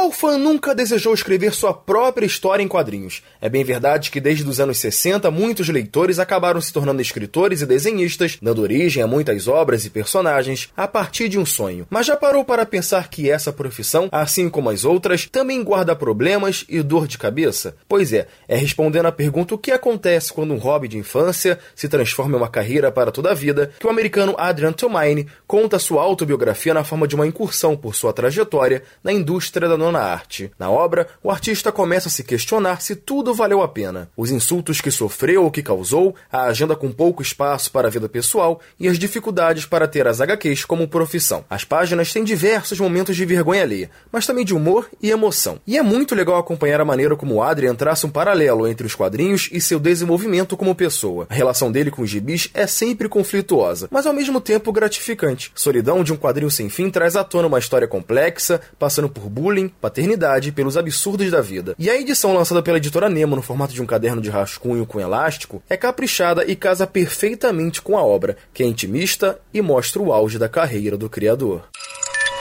Qual fã nunca desejou escrever sua própria história em quadrinhos? É bem verdade que desde os anos 60 muitos leitores acabaram se tornando escritores e desenhistas, dando origem a muitas obras e personagens a partir de um sonho. Mas já parou para pensar que essa profissão, assim como as outras, também guarda problemas e dor de cabeça? Pois é, é respondendo à pergunta o que acontece quando um hobby de infância se transforma em uma carreira para toda a vida, que o americano Adrian Tomine conta sua autobiografia na forma de uma incursão por sua trajetória na indústria da arte. Na obra, o artista começa a se questionar se tudo valeu a pena. Os insultos que sofreu ou que causou, a agenda com pouco espaço para a vida pessoal e as dificuldades para ter as HQs como profissão. As páginas têm diversos momentos de vergonha alheia, mas também de humor e emoção. E é muito legal acompanhar a maneira como o Adrian traça um paralelo entre os quadrinhos e seu desenvolvimento como pessoa. A relação dele com os gibis é sempre conflituosa, mas ao mesmo tempo gratificante. Solidão de um quadrinho sem fim traz à tona uma história complexa, passando por bullying, paternidade pelos absurdos da vida. E a edição lançada pela editora Nemo no formato de um caderno de rascunho com elástico é caprichada e casa perfeitamente com a obra, que é intimista e mostra o auge da carreira do criador.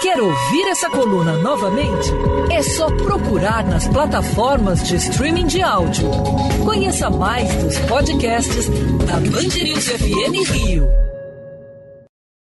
Quer ouvir essa coluna novamente? É só procurar nas plataformas de streaming de áudio. Conheça mais dos podcasts da Band News FM Rio.